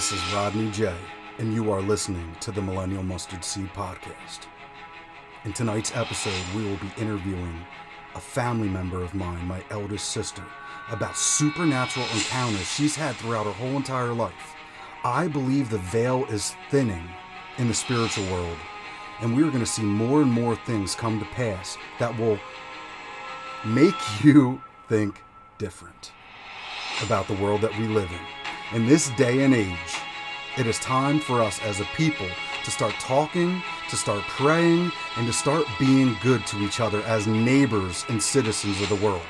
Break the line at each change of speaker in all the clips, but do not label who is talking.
This is Rodney Jay, and you are listening to the Millennial Mustard Seed Podcast. In tonight's episode, we will be interviewing a family member of mine, my eldest sister, about supernatural encounters she's had throughout her whole entire life. I believe the veil is thinning in the spiritual world, and we're going to see more and more things come to pass that will make you think different about the world that we live in. In this day and age, it is time for us as a people to start talking, to start praying, and to start being good to each other as neighbors and citizens of the world.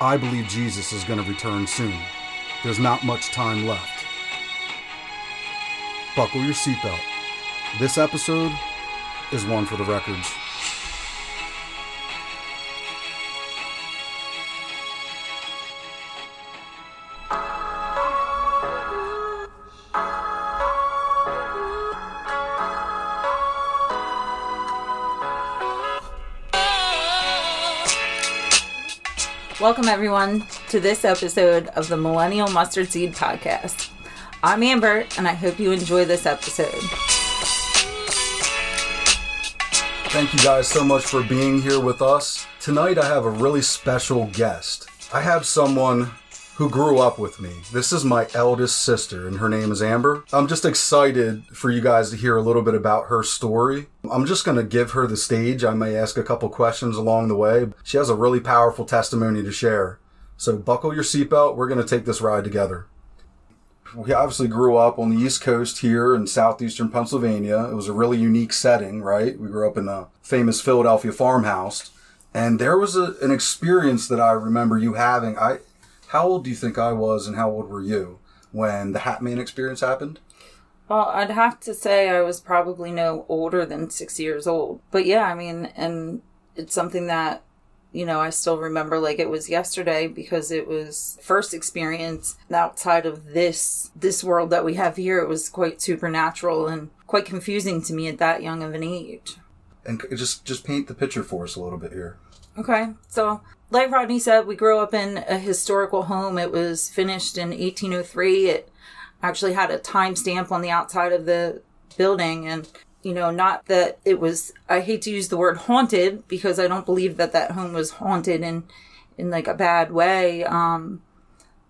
I believe Jesus is going to return soon. There's not much time left. Buckle your seatbelt. This episode is one for the records.
Welcome, everyone, to this episode of the Millennial Mustard Seed Podcast. I'm Amber, and I hope you enjoy this episode.
Thank you guys so much for being here with us. Tonight, I have a really special guest. I have someone who grew up with me. This is my eldest sister, and her name is Amber. I'm just excited for you guys to hear a little bit about her story. I'm just going to give her the stage. I may ask a couple questions along the way. She has a really powerful testimony to share. So buckle your seatbelt. We're going to take this ride together. We obviously grew up on the East Coast here in southeastern Pennsylvania. It was a really unique setting, right? We grew up in a famous Philadelphia farmhouse. And there was a, an experience that I remember you having. I how old do you think I was, and how old were you when the Hatman experience happened?
Well, I'd have to say I was probably no older than six years old. But yeah, I mean, and it's something that, you know, I still remember like it was yesterday because it was first experience outside of this this world that we have here. It was quite supernatural and quite confusing to me at that young of an age.
And just just paint the picture for us a little bit here.
Okay, so like Rodney said, we grew up in a historical home. It was finished in 1803. It actually had a timestamp on the outside of the building. And, you know, not that it was, I hate to use the word haunted because I don't believe that that home was haunted in, in like a bad way. Um,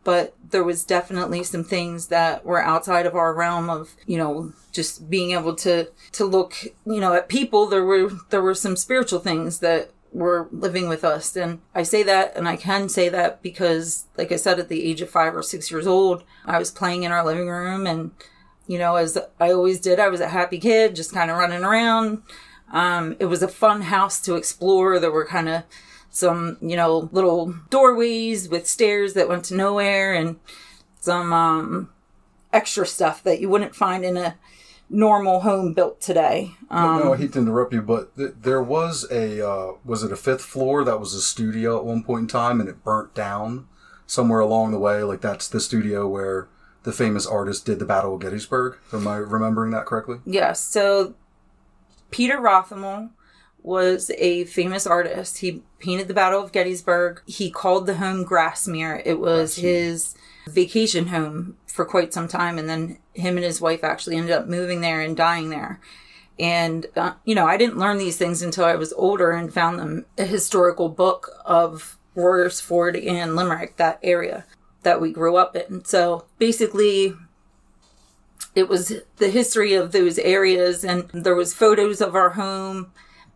but there was definitely some things that were outside of our realm of, you know, just being able to, to look, you know, at people. There were, there were some spiritual things that were living with us. And I say that, and I can say that because, like I said, at the age of five or six years old, I was playing in our living room. And, you know, as I always did, I was a happy kid, just kind of running around. Um, it was a fun house to explore. There were kind of some, you know, little doorways with stairs that went to nowhere and some, um, extra stuff that you wouldn't find in a normal home built today.
Um, no, I hate to interrupt you, but th- there was a uh, was it a fifth floor that was a studio at one point in time, and it burnt down somewhere along the way. Like that's the studio where the famous artist did the Battle of Gettysburg. Am I remembering that correctly?
Yes. So Peter Rothermel was a famous artist. He painted the Battle of Gettysburg. He called the home Grassmere. It was Grassmere. his vacation home for quite some time. And then him and his wife actually ended up moving there and dying there. And, uh, you know, I didn't learn these things until I was older and found them a historical book of Royersford and Limerick, that area that we grew up in. So basically, it was the history of those areas and there was photos of our home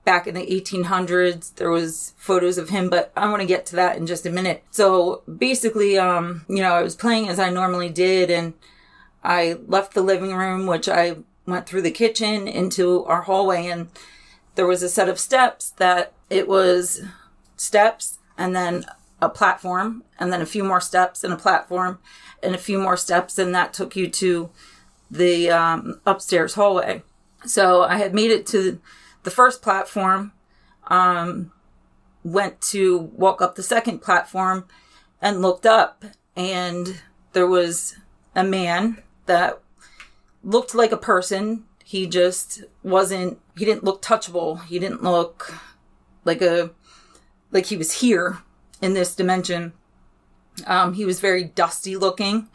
back in the 1800s. There was photos of him, but I want to get to that in just a minute. So basically, um, you know, I was playing as I normally did and I left the living room, which I went through the kitchen into our hallway and there was a set of steps that it was steps and then a platform and then a few more steps and a platform and a few more steps and that took you to the um, upstairs hallway so i had made it to the first platform um, went to walk up the second platform and looked up and there was a man that looked like a person he just wasn't he didn't look touchable he didn't look like a like he was here in this dimension. Um, he was very dusty looking.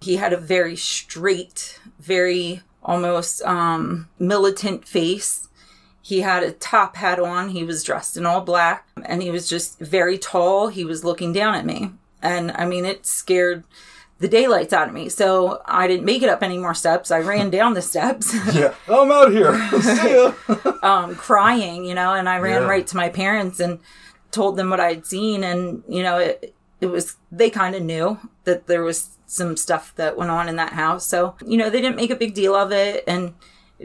He had a very straight, very almost um, militant face. He had a top hat on. He was dressed in all black and he was just very tall. He was looking down at me. And I mean, it scared the daylights out of me. So I didn't make it up any more steps. I ran down the steps.
yeah, I'm out here. See ya.
um, crying, you know, and I ran
Yeah.
right to my parents and told them what I'd seen. And, you know, it, it was, they kind of knew that there was some stuff that went on in that house. So, you know, they didn't make a big deal of it and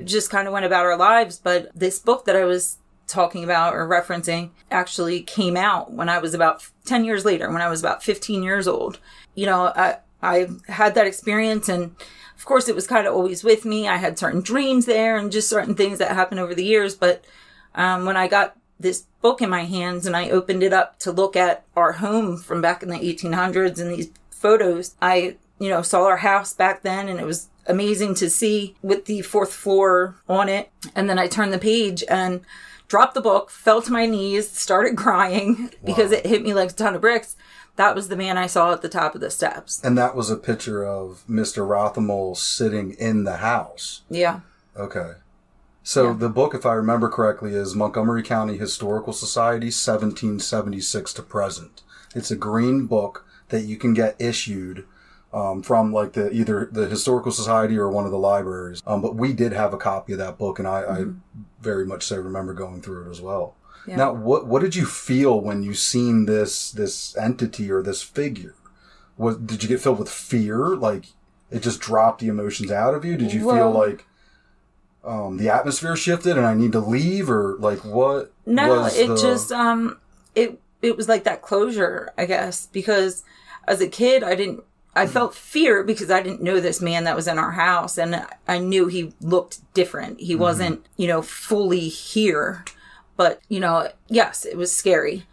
just kind of went about our lives. But this book that I was talking about or referencing actually came out when I was about 10 years later, when I was about 15 years old. You know, I, I had that experience and of course it was kind of always with me. I had certain dreams there and just certain things that happened over the years. But, um, when I got this book in my hands and I opened it up to look at our home from back in the 1800s and these photos, I, you know, saw our house back then and it was amazing to see with the fourth floor on it. And then I turned the page and dropped the book, fell to my knees, started crying because it hit me like a ton of bricks. That was the man I saw at the top of the steps.
And that was a picture of Mr. Rothermel sitting in the house.
Yeah.
Okay. So the book, if I remember correctly, is Montgomery County Historical Society, 1776 to present. It's a green book that you can get issued um, from like the either the historical society or one of the libraries. Um, but we did have a copy of that book, and I, I very much so remember going through it as well.
Yeah.
Now, what what did you feel when you seen this this entity or this figure? Was did you get filled with fear? Like it just dropped the emotions out of you? Did you feel like um, the atmosphere shifted and I need to leave, or like what?
No,
was
it
the-
just um it it was like that closure, I guess, because as a kid I didn't I felt fear because I didn't know this man that was in our house and I knew he looked different. He wasn't, you know, fully here. But, you know, yes, it was scary.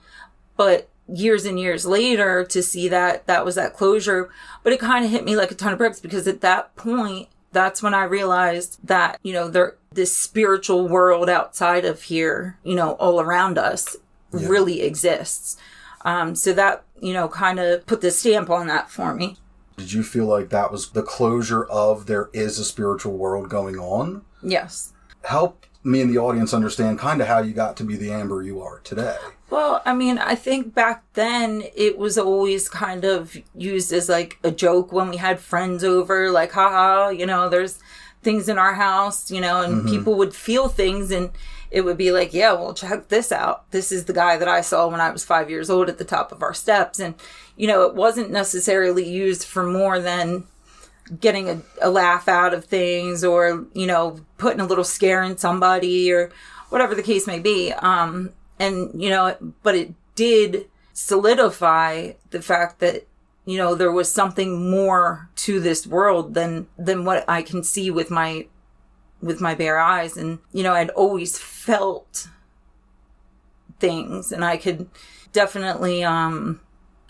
But years and years later to see that that was that closure, but it kind of hit me like a ton of bricks because at that point that's when I realized that, you know, there this spiritual world outside of here, you know, all around us really exists. Um, so that, you know, kind of put the stamp on that for me.
Did you feel like that was the closure of there is a spiritual world going on?
Yes.
Help me and the audience understand kind of how you got to be the Amber you are today.
Well, I mean, I think back then it was always kind of used as like a joke when we had friends over, like, haha, you know, there's things in our house, you know, and mm-hmm. people would feel things and it would be like, yeah, well, check this out. This is the guy that I saw when I was five years old at the top of our steps. And, you know, it wasn't necessarily used for more than getting a, a laugh out of things or, you know, putting a little scare in somebody or whatever the case may be. Um, and, you know, but it did solidify the fact that, you know, there was something more to this world than, than what I can see with my, with my bare eyes. And, you know, I'd always felt things and I could definitely, um,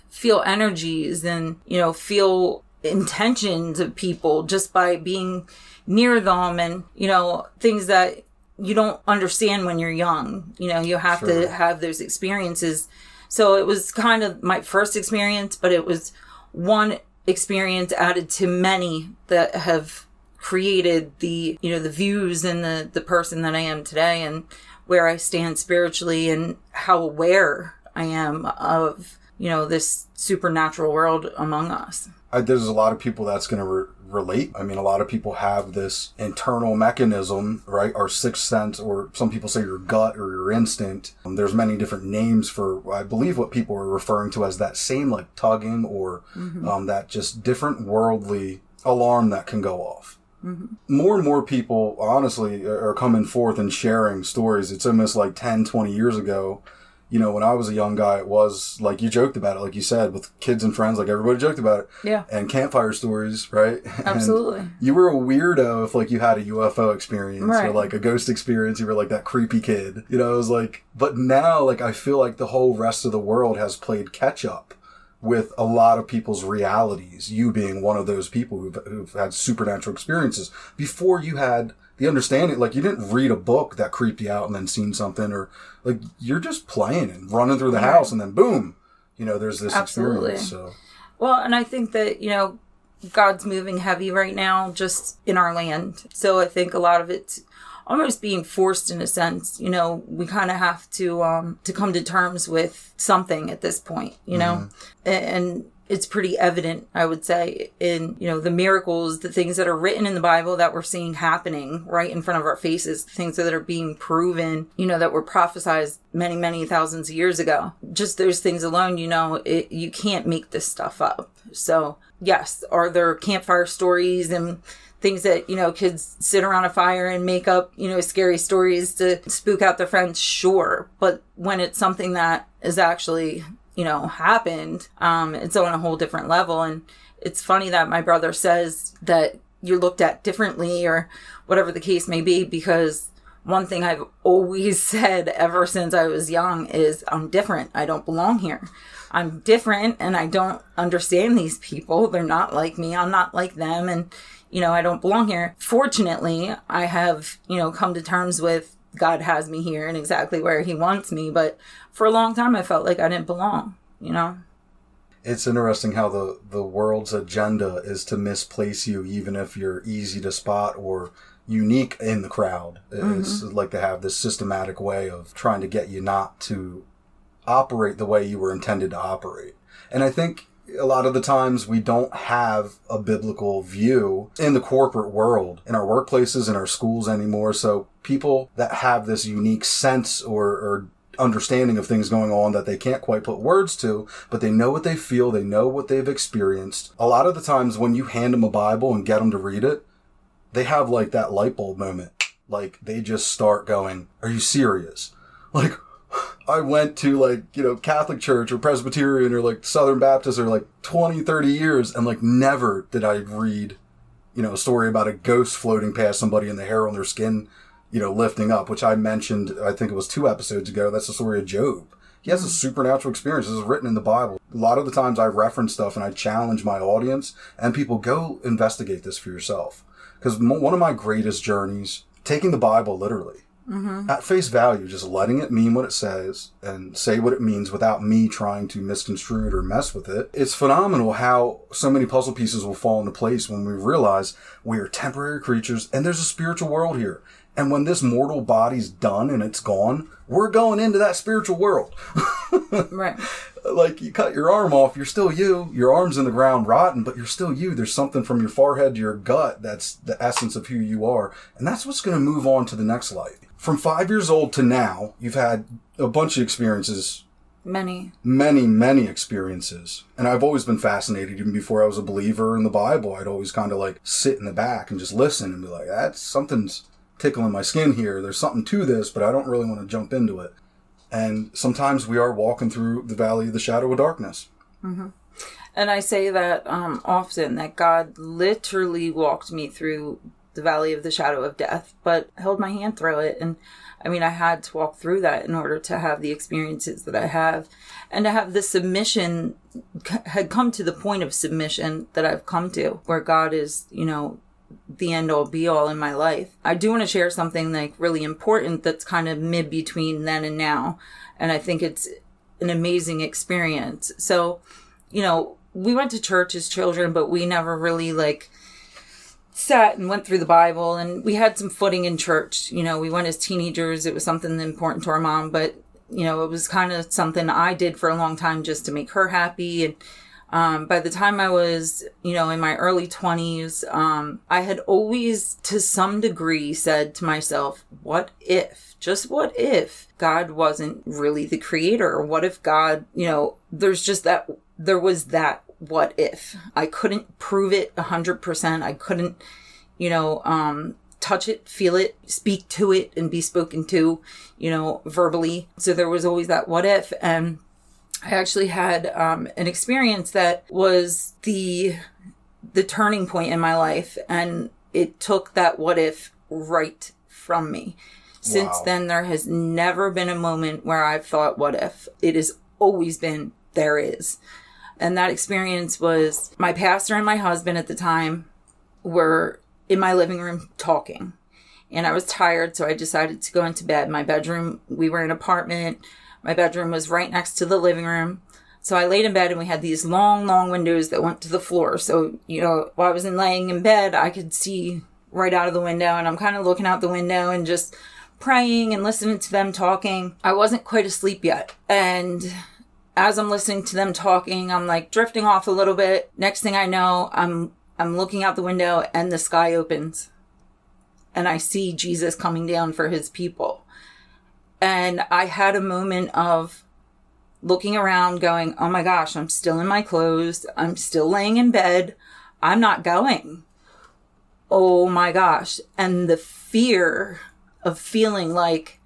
feel energies and, you know, feel intentions of people just by being near them and, you know, things that you don't understand when you're young. You know, you have
Sure.
to have those experiences. So it was kind of my first experience, but it was one experience added to many that have created the, you know, the views and the, the person that I am today and where I stand spiritually and how aware I am of, you know, this supernatural world among us.
I, there's a lot of people that's going to re- relate. I mean, a lot of people have this internal mechanism, right? Our sixth sense, or some people say your gut or your instinct. Um, there's many different names for, I believe, what people are referring to as that same like tugging or um, that just different worldly alarm that can go off. Mm-hmm. More and more people, honestly, are coming forth and sharing stories. It's almost like 10, 20 years ago. you know, when I was a young guy, it was like you joked about it, like you said, with kids and friends, like everybody joked about it.
Yeah.
And campfire stories, right? And
Absolutely.
you were a weirdo if like you had a UFO experience or like a ghost experience. You were like that creepy kid, you know. It was like, but now, like I feel like the whole rest of the world has played catch up with a lot of people's realities. You being one of those people who've, who've had supernatural experiences before you had the understanding. Like you didn't read a book that creeped you out and then seen something, or like you're just playing and running through the house, and then boom, you know, there's this
Absolutely.
experience. So
Well, and I think that, you know, God's moving heavy right now just in our land. So I think a lot of it's almost being forced in a sense. You know, we kind of have to um to come to terms with something at this point, you know. A- And it's pretty evident, I would say, in, you know, the miracles, the things that are written in the Bible that we're seeing happening right in front of our faces, things that are being proven, you know, that were prophesized many, many thousands of years ago. Just those things alone, you know, it, you can't make this stuff up. So, yes, are there campfire stories and things that, you know, kids sit around a fire and make up, you know, scary stories to spook out their friends? Sure. But when it's something that is actually, you know, happened, um, it's on a whole different level. And it's funny that my brother says that you're looked at differently or whatever the case may be because one thing I've always said ever since I was young is I'm different. I don't belong here. I'm different and I don't understand these people. They're not like me. I'm not like them. And, you know, I don't belong here. Fortunately, I have, you know, come to terms with God has me here and exactly where he wants me. But for a long time, I felt like I didn't belong, you know?
it's interesting how the the world's agenda is to misplace you even if you're easy to spot or unique in the crowd it's mm-hmm. like they have this systematic way of trying to get you not to operate the way you were intended to operate and i think a lot of the times we don't have a biblical view in the corporate world, in our workplaces, in our schools anymore. So people that have this unique sense or, or understanding of things going on that they can't quite put words to, but they know what they feel, they know what they've experienced. A lot of the times when you hand them a Bible and get them to read it, they have like that light bulb moment. Like they just start going, Are you serious? Like, I went to like, you know, Catholic church or Presbyterian or like Southern Baptist or like 20, 30 years and like never did I read, you know, a story about a ghost floating past somebody and the hair on their skin, you know, lifting up, which I mentioned, I think it was two episodes ago. That's the story of Job. He has a supernatural experience. This is written in the Bible. A lot of the times I reference stuff and I challenge my audience and people go investigate this for yourself. Because one of my greatest journeys, taking the Bible literally, Mm-hmm. at face value, just letting it mean what it says and say what it means without me trying to misconstrue it or mess with it. It's phenomenal how so many puzzle pieces will fall into place when we realize we are temporary creatures and there's a spiritual world here. And when this mortal body's done and it's gone, we're going into that spiritual world.
Right.
like you cut your arm off, you're still you. Your arm's in the ground rotten, but you're still you. There's something from your forehead to your gut that's the essence of who you are. And that's what's going to move on to the next life. From five years old to now, you've had a bunch of experiences,
Many.
many, many experiences. And I've always been fascinated, even before I was a believer in the Bible. I'd always kind of like sit in the back and just listen and be like, that's something's tickling my skin here. There's something to this, but I don't really want to jump into it. And sometimes we are walking through the valley of the shadow of darkness.
And I say that um, often that God literally walked me through the valley of the shadow of death, but held my hand through it. And I mean, I had to walk through that in order to have the experiences that I have and to have the submission had come to the point of submission that I've come to where God is, you know, the end all be all in my life. I do want to share something like really important that's kind of mid between then and now. And I think it's an amazing experience. So, you know, we went to church as children, but we never really like sat and went through the Bible and we had some footing in church. You know, we went as teenagers. It was something important to our mom, but you know, it was kind of something I did for a long time just to make her happy. And um, by the time I was, you know, in my early 20s, um, I had always, to some degree, said to myself, what if, just what if God wasn't really the creator? Or what if God, you know, there's just that, there was that what if. I couldn't prove it 100%. I couldn't, you know, um, touch it, feel it, speak to it, and be spoken to, you know, verbally. So there was always that what if. And I actually had um, an experience that was the the turning point in my life, and it took that what if right from me. Since
Wow.
then, there has never been a moment where I've thought, what if? It has always been, there is. And that experience was my pastor and my husband at the time were in my living room talking. And I was tired, so I decided to go into bed. My bedroom, we were in an apartment. My bedroom was right next to the living room. So I laid in bed and we had these long, long windows that went to the floor. So, you know, while I was in laying in bed, I could see right out of the window and I'm kind of looking out the window and just praying and listening to them talking. I wasn't quite asleep yet. And as I'm listening to them talking, I'm like drifting off a little bit. Next thing I know, I'm I'm looking out the window and the sky opens. And I see Jesus coming down for his people. And I had a moment of looking around going, "Oh my gosh, I'm still in my clothes. I'm still laying in bed. I'm not going." Oh my gosh. And the fear of feeling like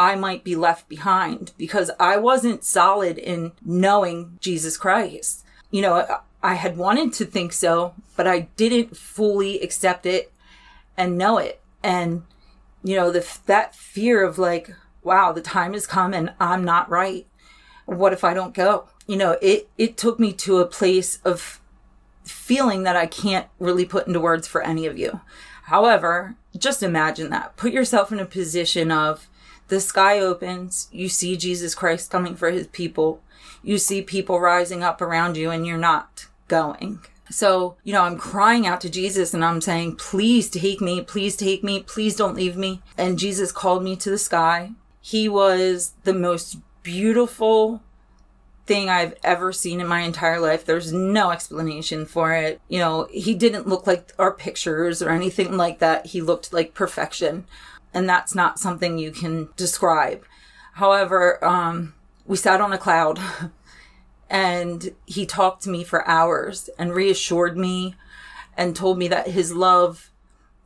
I might be left behind because I wasn't solid in knowing Jesus Christ. You know, I had wanted to think so, but I didn't fully accept it and know it. And, you know, the, that fear of like, wow, the time has come and I'm not right. What if I don't go? You know, it, it took me to a place of feeling that I can't really put into words for any of you. However, just imagine that. Put yourself in a position of the sky opens, you see Jesus Christ coming for his people, you see people rising up around you, and you're not going. So, you know, I'm crying out to Jesus and I'm saying, please take me, please take me, please don't leave me. And Jesus called me to the sky. He was the most beautiful thing I've ever seen in my entire life. There's no explanation for it. You know, he didn't look like our pictures or anything like that. He looked like perfection. And that's not something you can describe. However, um, we sat on a cloud and he talked to me for hours and reassured me and told me that his love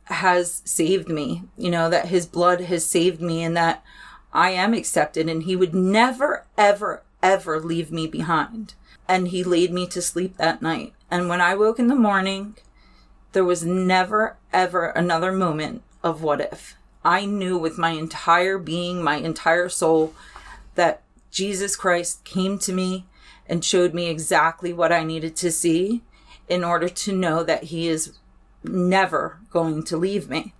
has saved me, you know, that his blood has saved me and that I am accepted and he would never, ever, ever leave me behind. And he laid me to sleep that night. And when I woke in the morning, there was never, ever another moment of what if. I knew with my entire being, my entire soul, that Jesus Christ came to me and showed me exactly what I needed to see in order to know that he is never going to leave me.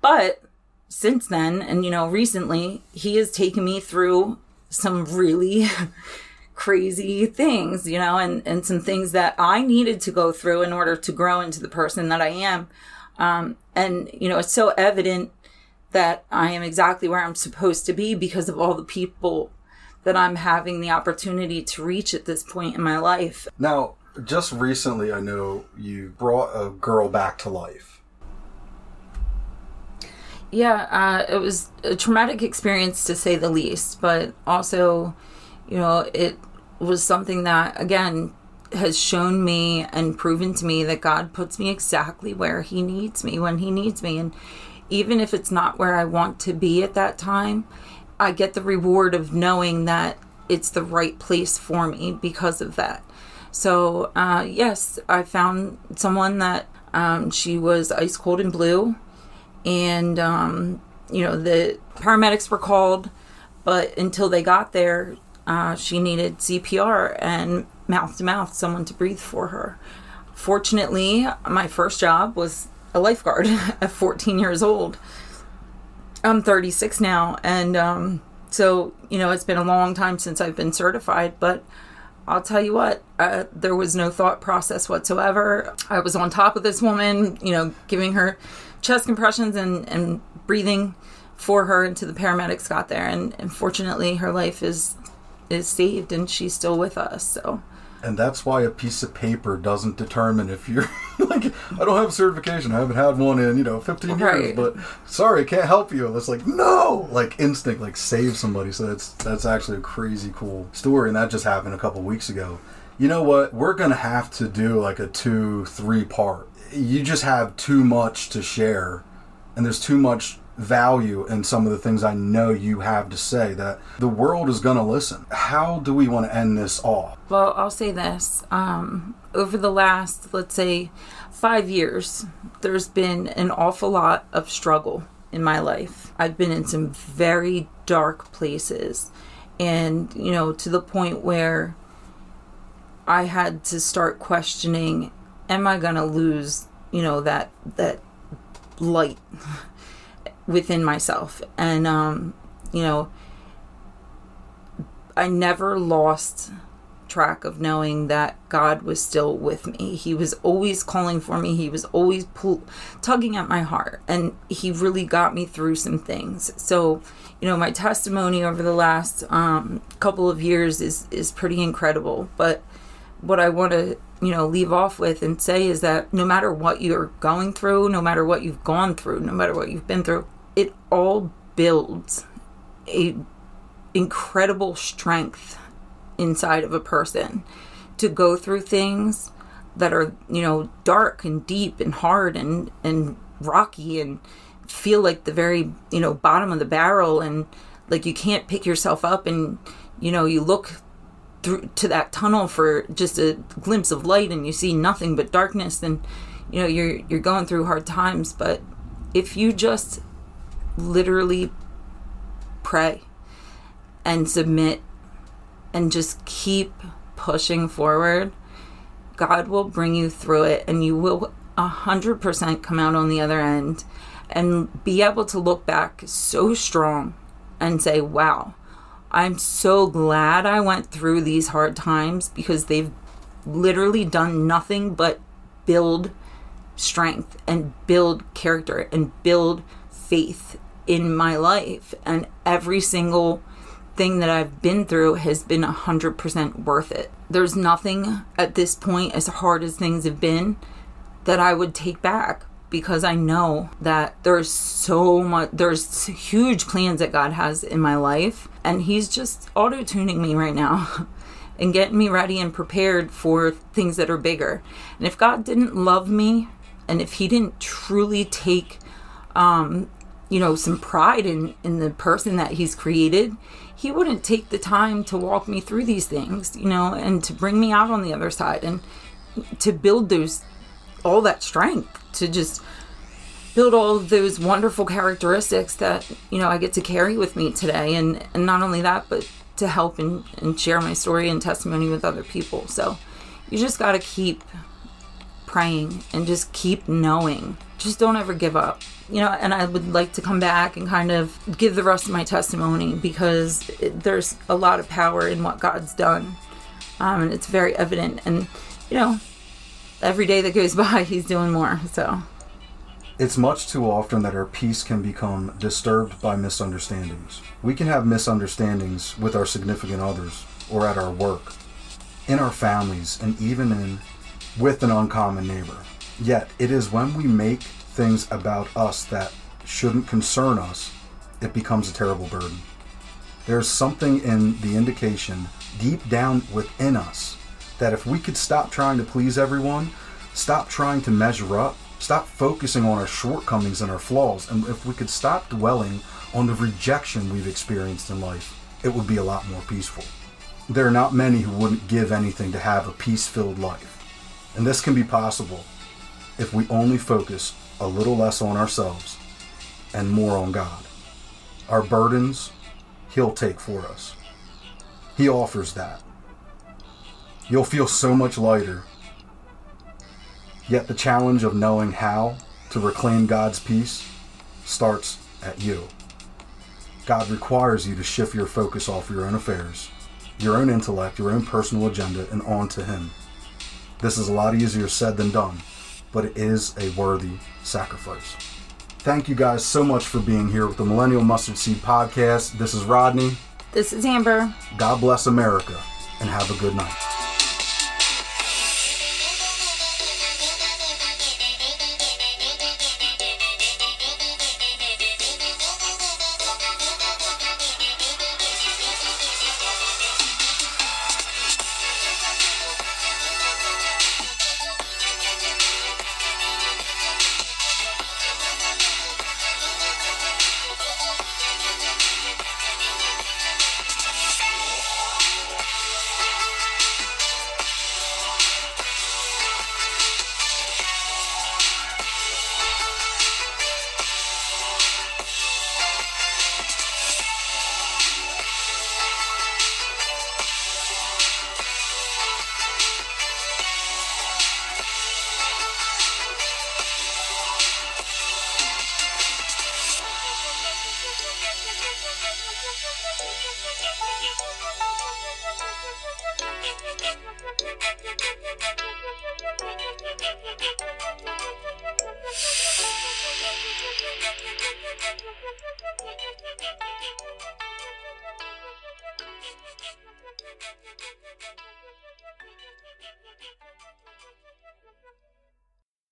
But since then, and you know, recently, he has taken me through some really crazy things, you know, and, and some things that I needed to go through in order to grow into the person that I am. Um, and, you know, it's so evident that I am exactly where I'm supposed to be because of all the people that I'm having the opportunity to reach at this point in my life.
Now, just recently, I know you brought a girl back to life.
Yeah, uh, it was a traumatic experience to say the least, but also, you know, it was something that, again, has shown me and proven to me that God puts me exactly where He needs me when He needs me. And even if it's not where I want to be at that time, I get the reward of knowing that it's the right place for me because of that. So, uh, yes, I found someone that um, she was ice cold and blue and um, you know the paramedics were called but until they got there uh, she needed cpr and mouth to mouth someone to breathe for her fortunately my first job was a lifeguard at 14 years old i'm 36 now and um, so you know it's been a long time since i've been certified but I'll tell you what, uh, there was no thought process whatsoever. I was on top of this woman, you know, giving her chest compressions and, and breathing for her until the paramedics got there. And, and fortunately, her life is is saved and she's still with us. So
And that's why a piece of paper doesn't determine if you're like, I don't have a certification. I haven't had one in, you know, 15 years,
Right.
but sorry, can't help you. And it's like, no, like instinct, like save somebody. So that's, that's actually a crazy cool story. And that just happened a couple weeks ago. You know what? We're going to have to do like a two, three part. You just have too much to share and there's too much value in some of the things I know you have to say that the world is going to listen. How do we want to end this off?
Well, I'll say this. Um, over the last, let's say, five years, there's been an awful lot of struggle in my life. I've been in some very dark places. And, you know, to the point where I had to start questioning am I going to lose, you know, that that light within myself. And um, you know, I never lost track of knowing that God was still with me. He was always calling for me. He was always pull, tugging at my heart, and He really got me through some things. So, you know, my testimony over the last um, couple of years is is pretty incredible. But what I want to you know leave off with and say is that no matter what you're going through, no matter what you've gone through, no matter what you've been through, it all builds a incredible strength inside of a person to go through things that are you know dark and deep and hard and and rocky and feel like the very you know bottom of the barrel and like you can't pick yourself up and you know you look through to that tunnel for just a glimpse of light and you see nothing but darkness and you know you're you're going through hard times. But if you just literally pray and submit and just keep pushing forward, God will bring you through it and you will 100% come out on the other end and be able to look back so strong and say, wow, I'm so glad I went through these hard times because they've literally done nothing but build strength and build character and build faith in my life. And every single thing that I've been through has been 100% worth it. There's nothing at this point, as hard as things have been, that I would take back because I know that there's so much, there's huge plans that God has in my life. And He's just auto tuning me right now and getting me ready and prepared for things that are bigger. And if God didn't love me and if He didn't truly take, um, you know, some pride in, in the person that He's created, he wouldn't take the time to walk me through these things, you know, and to bring me out on the other side and to build those all that strength to just build all of those wonderful characteristics that you know I get to carry with me today and and not only that but to help and, and share my story and testimony with other people so you just got to keep praying and just keep knowing just don't ever give up you know, and I would like to come back and kind of give the rest of my testimony because it, there's a lot of power in what God's done. Um, and it's very evident. And, you know, every day that goes by, He's doing more. So.
It's much too often that our peace can become disturbed by misunderstandings. We can have misunderstandings with our significant others or at our work, in our families, and even in with an uncommon neighbor. Yet, it is when we make things about us that shouldn't concern us, it becomes a terrible burden. There's something in the indication deep down within us that if we could stop trying to please everyone, stop trying to measure up, stop focusing on our shortcomings and our flaws, and if we could stop dwelling on the rejection we've experienced in life, it would be a lot more peaceful. There are not many who wouldn't give anything to have a peace filled life. And this can be possible if we only focus a little less on ourselves and more on God. Our burdens, He'll take for us. He offers that. You'll feel so much lighter. Yet the challenge of knowing how to reclaim God's peace starts at you. God requires you to shift your focus off your own affairs, your own intellect, your own personal agenda, and onto Him. This is a lot easier said than done but it is a worthy sacrifice. Thank you guys so much for being here with the Millennial Mustard Seed Podcast. This is Rodney.
This is Amber.
God bless America and have a good night.